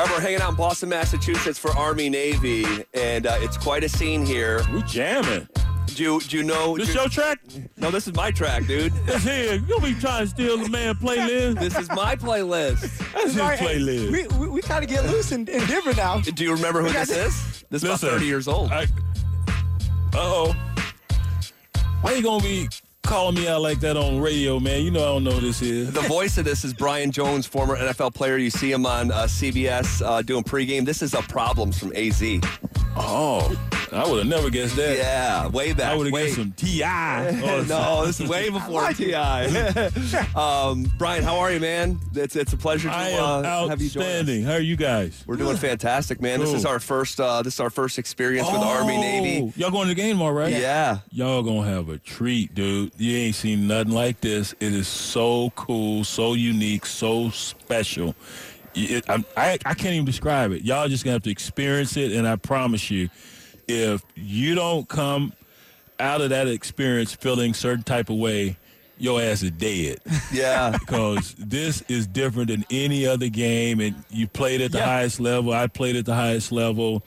All right, we're hanging out in Boston, Massachusetts for Army Navy, and uh, it's quite a scene here. We jamming. Do you, do you know? This do- your track? no, this is my track, dude. That's here. You don't be trying to steal the man playlist. this is my playlist. That's his Right, hey, playlist. We, we, we kind of get loose and, and different now. Do you remember who got this is? This is about 30 years old. I, uh-oh. Why are you gonna be calling me out like that on radio, man? You know I don't know this is. The voice of this is Brian Jones, former NFL player. You see him on uh, CBS uh, doing pregame. This is a Problems from AZ. Oh, I would have never guessed that. Yeah, way back. I would have guessed some T.I. or no, this is way before like. Ti. um, Brian, how are you, man? It's it's a pleasure to I am uh, have you join us. How are you guys? We're doing fantastic, man. This is our first uh, this is our first experience with Army Navy. Oh, Y'all going to the game all right? Yeah. Y'all gonna have a treat, dude. You ain't seen nothing like this. It is so cool, so unique, so special. It, I'm- I, I can't even describe it. Y'all just gonna have to experience it, and I promise you, if you don't come out of that experience feeling certain type of way, your ass is dead. Yeah. because this is different than any other game, and you played at the Yeah. highest level. I played at the highest level,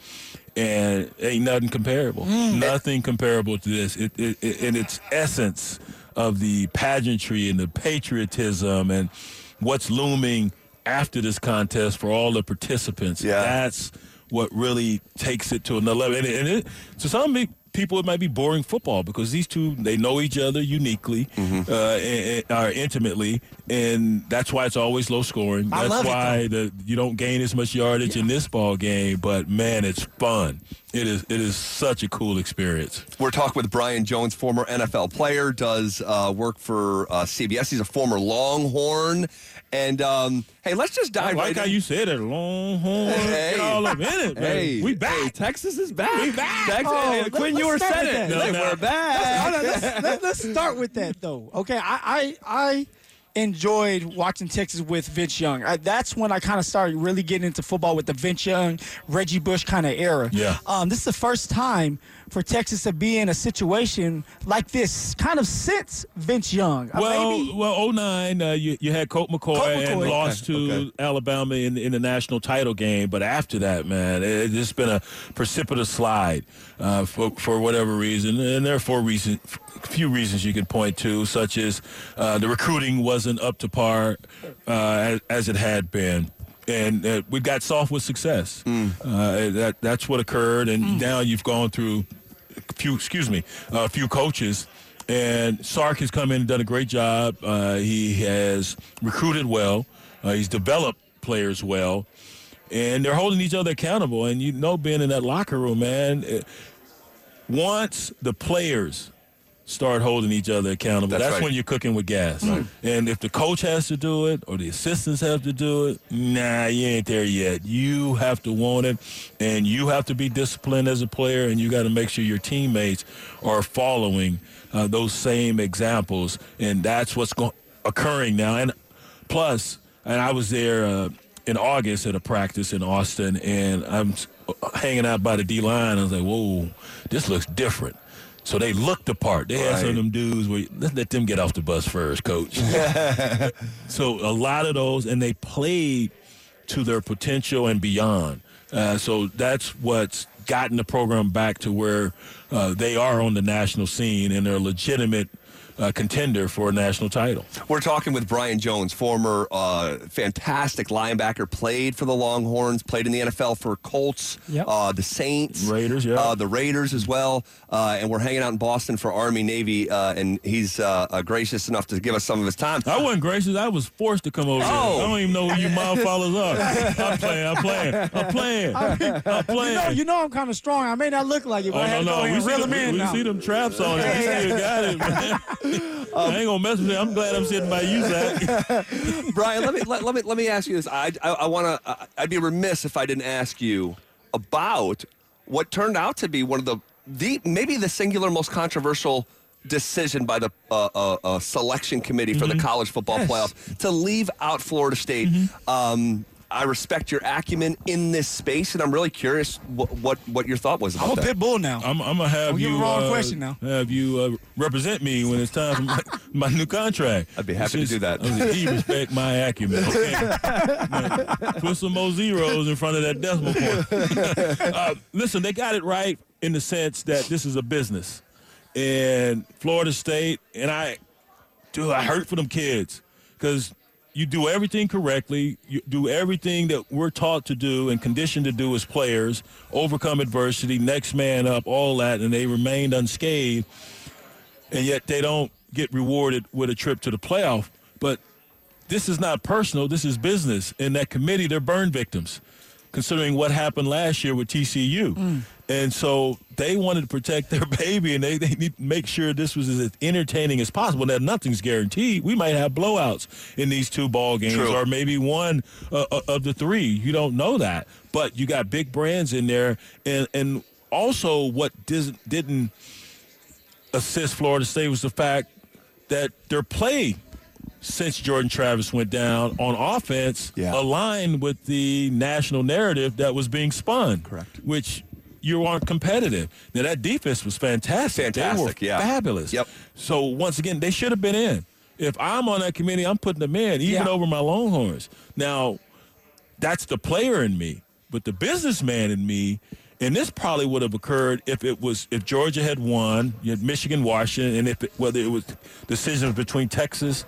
and ain't nothing comparable. Mm. Nothing comparable to this. It, it, it, in its essence of the pageantry and the patriotism and what's looming after this contest for all the participants. Yeah. That's what really takes it to another level. And, and it, to some pe- people, it might be boring football because these two they know each other uniquely, Mm-hmm. uh, and, and- or intimately, and that's why it's always low scoring. I That's love it, why the, you don't gain as much yardage in this ball game. But man, it's fun. It is. It is such a cool experience. We're talking with Brian Jones, former NFL player, does uh, work for uh, CBS. He's a former Longhorn. And um, hey, let's just I dive like right how in. you said it, Longhorn. Hey. Get all up in it, man. Hey, we back. Hey, Texas is back. We back. Texas, Oh, hey, Quinn let's Ewers start said with it. that. Like, No, we're no. back. Let's, let, us start with that though. Okay, I I, I enjoyed watching Texas with Vince Young. I, that's when I kind of started really getting into football with the Vince Young, Reggie Bush kind of era. Yeah. Um, this is the first time for Texas to be in a situation like this, kind of since Vince Young. Uh, Well, maybe- well, 09, uh, you, you had Colt McCoy, Colt and McCoy. lost to Okay. Alabama in, in the national title game. But after that, man, it, it's been a precipitous slide uh, for, for whatever reason. And there are four reasons, few reasons you could point to, such as uh, the recruiting wasn't up to par uh, as, as it had been. And uh, we got soft with success. Uh, that that's what occurred, and now you've gone through a few, excuse me, a few coaches. And Sark has come in and done a great job. Uh, he has recruited well. Uh, he's developed players well. And they're holding each other accountable. And you know, being in that locker room, man, it, once the players start holding each other accountable, That's that's, right. when you're cooking with gas. And if the coach has to do it or the assistants have to do it, nah, you ain't there yet. You have to want it, and you have to be disciplined as a player, and you got to make sure your teammates are following uh, those same examples, and that's what's go- occurring now. And plus, and I was there uh, in August at a practice in Austin, and I'm hanging out by the D line. I was like, whoa, this looks different. So they looked the part. They had some of them dudes where let's let them get off the bus first, coach. so a lot of those, and they played to their potential and beyond. Uh, so that's what's gotten the program back to where uh, they are on the national scene and they're legitimate uh, contender for a national title. We're talking with Brian Jones, former uh, fantastic linebacker, played for the Longhorns, played in the NFL for Colts, Yep. uh, the Saints, Raiders, yeah. uh, the Raiders as well. Uh, and we're hanging out in Boston for Army Navy, uh, and he's uh, uh, gracious enough to give us some of his time. I wasn't gracious. I was forced to come over Oh. here. I don't even know who you mom followers are. I'm playing. I'm playing. I'm playing. I'm playing. you know, you know I'm kind of strong. I may not look like it, but Oh I no no! We see, reel them, them in we, we see them traps on it. We still got it, man. I ain't gonna mess with it. I'm glad I'm sitting by you, Zach. Brian, let me let, let me let me ask you this. I I, I want to. I'd be remiss if I didn't ask you about what turned out to be one of the the maybe the singular most controversial decision by the uh, uh, uh, selection committee for the college football Yes. playoff to leave out Florida State. Um, I respect your acumen in this space, and I'm really curious what what, what your thought was about I'm a that. pit bull now. I'm, I'm gonna have Don't give you a wrong uh, question now. have you uh, represent me when it's time for my, my new contract. I'd be happy to do that. He respect my acumen. Okay? Put some more zeros in front of that decimal point. uh, listen, they got it right in the sense that this is a business, and Florida State and I, dude, I hurt for them kids because you do everything correctly. You do everything that we're taught to do and conditioned to do as players, overcome adversity, next man up, all that, and they remained unscathed. And yet they don't get rewarded with a trip to the playoff. But this is not personal. This is business. In that committee, they're burn victims, considering what happened last year with TCU. Mm. And so they wanted to protect their baby, and they, they need to make sure this was as entertaining as possible. Now, nothing's guaranteed. We might have blowouts in these two ball games, True. or maybe one uh, uh, of the three. You don't know that. But you got big brands in there, and and also what dis- didn't assist Florida State was the fact that their play since Jordan Travis went down on offense Yeah. aligned with the national narrative that was being spun. Correct. Which you aren't competitive. Now that defense was fantastic. Fantastic, they were yeah. fabulous. Yep. So once again, they should have been in. If I'm on that committee, I'm putting them in, even Yeah. over my Longhorns. Now, that's the player in me, but the businessman in me, and this probably would have occurred if it was if Georgia had won, you had Michigan, Washington, and if it, whether it was decisions between Texas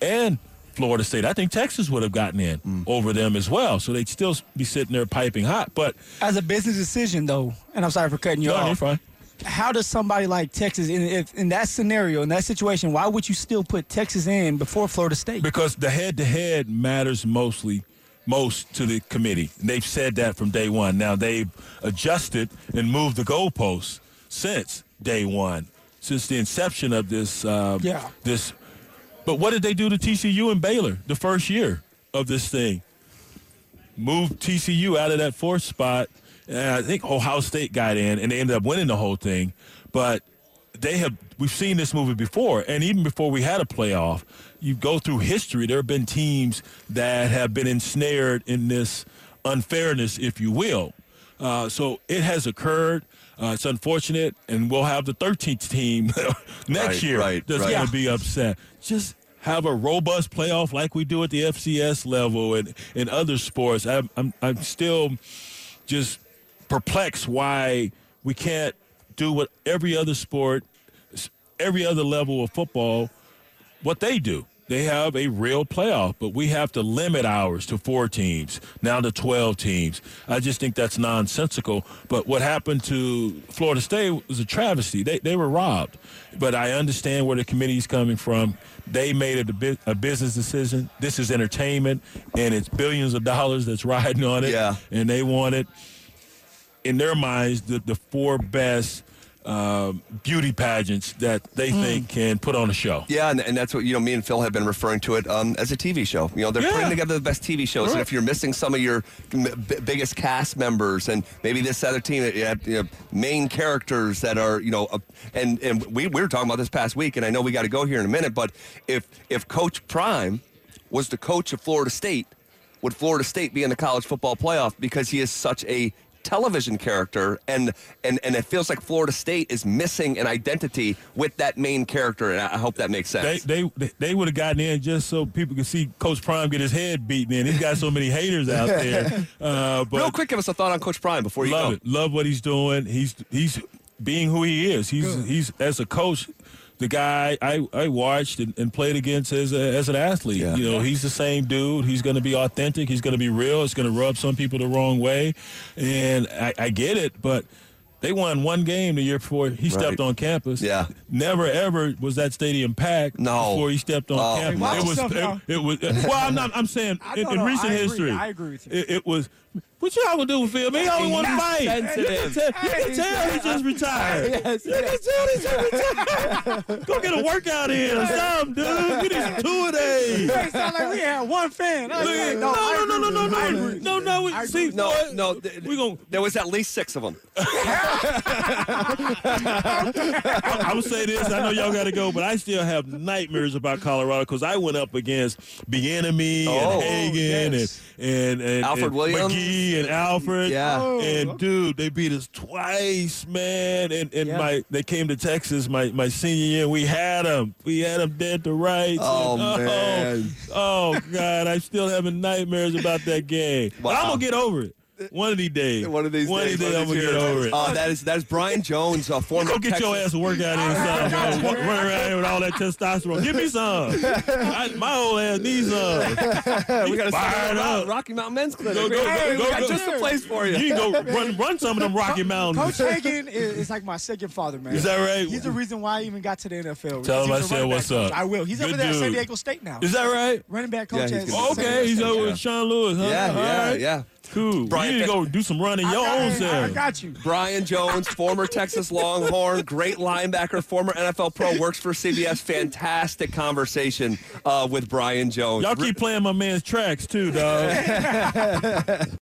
and Florida State. I think Texas would have gotten in Mm. over them as well, so they'd still be sitting there piping hot. But As a business decision, though, and I'm sorry for cutting you no, you're off. fine. How does somebody like Texas, in, if, in that scenario, in that situation, why would you still put Texas in before Florida State? Because the head-to-head matters mostly most to the committee. And They've said that from day one. Now they've adjusted and moved the goalposts since day one, since the inception of this. Uh, Yeah. This. But what did they do to TCU and Baylor the first year of this thing? Moved TCU out of that fourth spot. And I think Ohio State got in, and they ended up winning the whole thing. But they have we've seen this movie before and even before we had a playoff you go through history there have been teams that have been ensnared in this unfairness if you will uh, so it has occurred uh, it's unfortunate and we'll have the 13th team next Right, year right, that's right. going to be upset just have a robust playoff like we do at the FCS level and in other sports I'm, I'm, I'm still just perplexed why we can't do what every other sport, every other level of football, what they do. They have a real playoff, but we have to limit ours to four teams, now to 12 teams. I just think that's nonsensical. But what happened to Florida State was a travesty. They, they were robbed. But I understand where the committee is coming from. They made it a, a business decision. This is entertainment, and it's billions of dollars that's riding on it. Yeah. And they want it in their minds the, the four best um, beauty pageants that they think can put on a show. Yeah, and, and that's what you know. Me and Phil have been referring to it um, as a TV show. You know, they're Yeah. putting together the best TV shows, and if you're missing some of your m- b- biggest cast members, and maybe this other team, that you have, you know, main characters that are, you know, uh, and and we, we were talking about this past week, and I know we got to go here in a minute, but if if Coach Prime was the coach of Florida State, would Florida State be in the college football playoff because he is such a television character and and and it feels like Florida State is missing an identity with that main character and I hope that makes sense. They they they would have gotten in just so people could see Coach Prime get his head beaten in. He's got so many haters out there. Uh, but Real quick, give us a thought on Coach Prime before you love go. it. Love what he's doing. He's he's being who he is. He's he's as a coach. The guy I, I watched and, and played against as a, as an athlete. Yeah. You know, he's the same dude. He's going to be authentic. He's going to be real. It's going to rub some people the wrong way, and I, I get it. But they won one game the year before he stepped Right. on campus. Yeah. Never ever was that stadium packed. No. Before he stepped on Oh, campus. It was yourself now. it, it was well. I'm not. I'm saying I in, in recent I history, I agree with you. It, it was What y'all gonna do, with Phil? Man, he always want to fight. sensitive. You can tell he just retired. Yes, You can tell he just retired. Go get a workout in or something, dude. Get his two a days. It sound like we had one fan. I Look agree. at- No, I no, no, no, no, no, no, no. we- See. No, boy, no. th- we gon' There was at least six of them. I, I would say this. I know y'all got to go, but I still have nightmares about Colorado because I went up against Bieniemy Oh. and Hagan yes. and, and and Alfred and Williams. McGhee and Alfred. Yeah. Oh. And dude, they beat us twice, man. And and Yeah. my they came to Texas my, my senior year. We had them. We had them dead to rights. Oh, And, oh, man. Oh God, I'm still having nightmares about that game. But I'm gonna get over it. One of these days. One of these One days. of these days, I'm gonna get over it. Uh, that is that is Brian Jones, a former. Go get Texas- your ass a workout in, son. man. Run run around here with all that testosterone. Give me some. I, my old ass needs some. we got to Fired start up. up. Rocky Mountain Men's Clinic. Go, go, Hey, go, we got go. just the place for you. You can go run, run some of them Rocky Mountains. Coach Hagan is, is like my second father, man. Is that right? He's the reason why I even got to the NFL. Tell him He's I a said what's up. I will. He's over Good there at San. Diego State now. Is that right? running back coach. he's at gonna San okay, he's State. over with Sean Lewis. Yeah, yeah, yeah. Cool. Brian you need to go do some running your I, own I, I got you. Brian Jones, former Texas Longhorn, great linebacker, former NFL pro, works for CBS. Fantastic conversation uh, with Brian Jones. Y'all keep playing my man's tracks too, dog.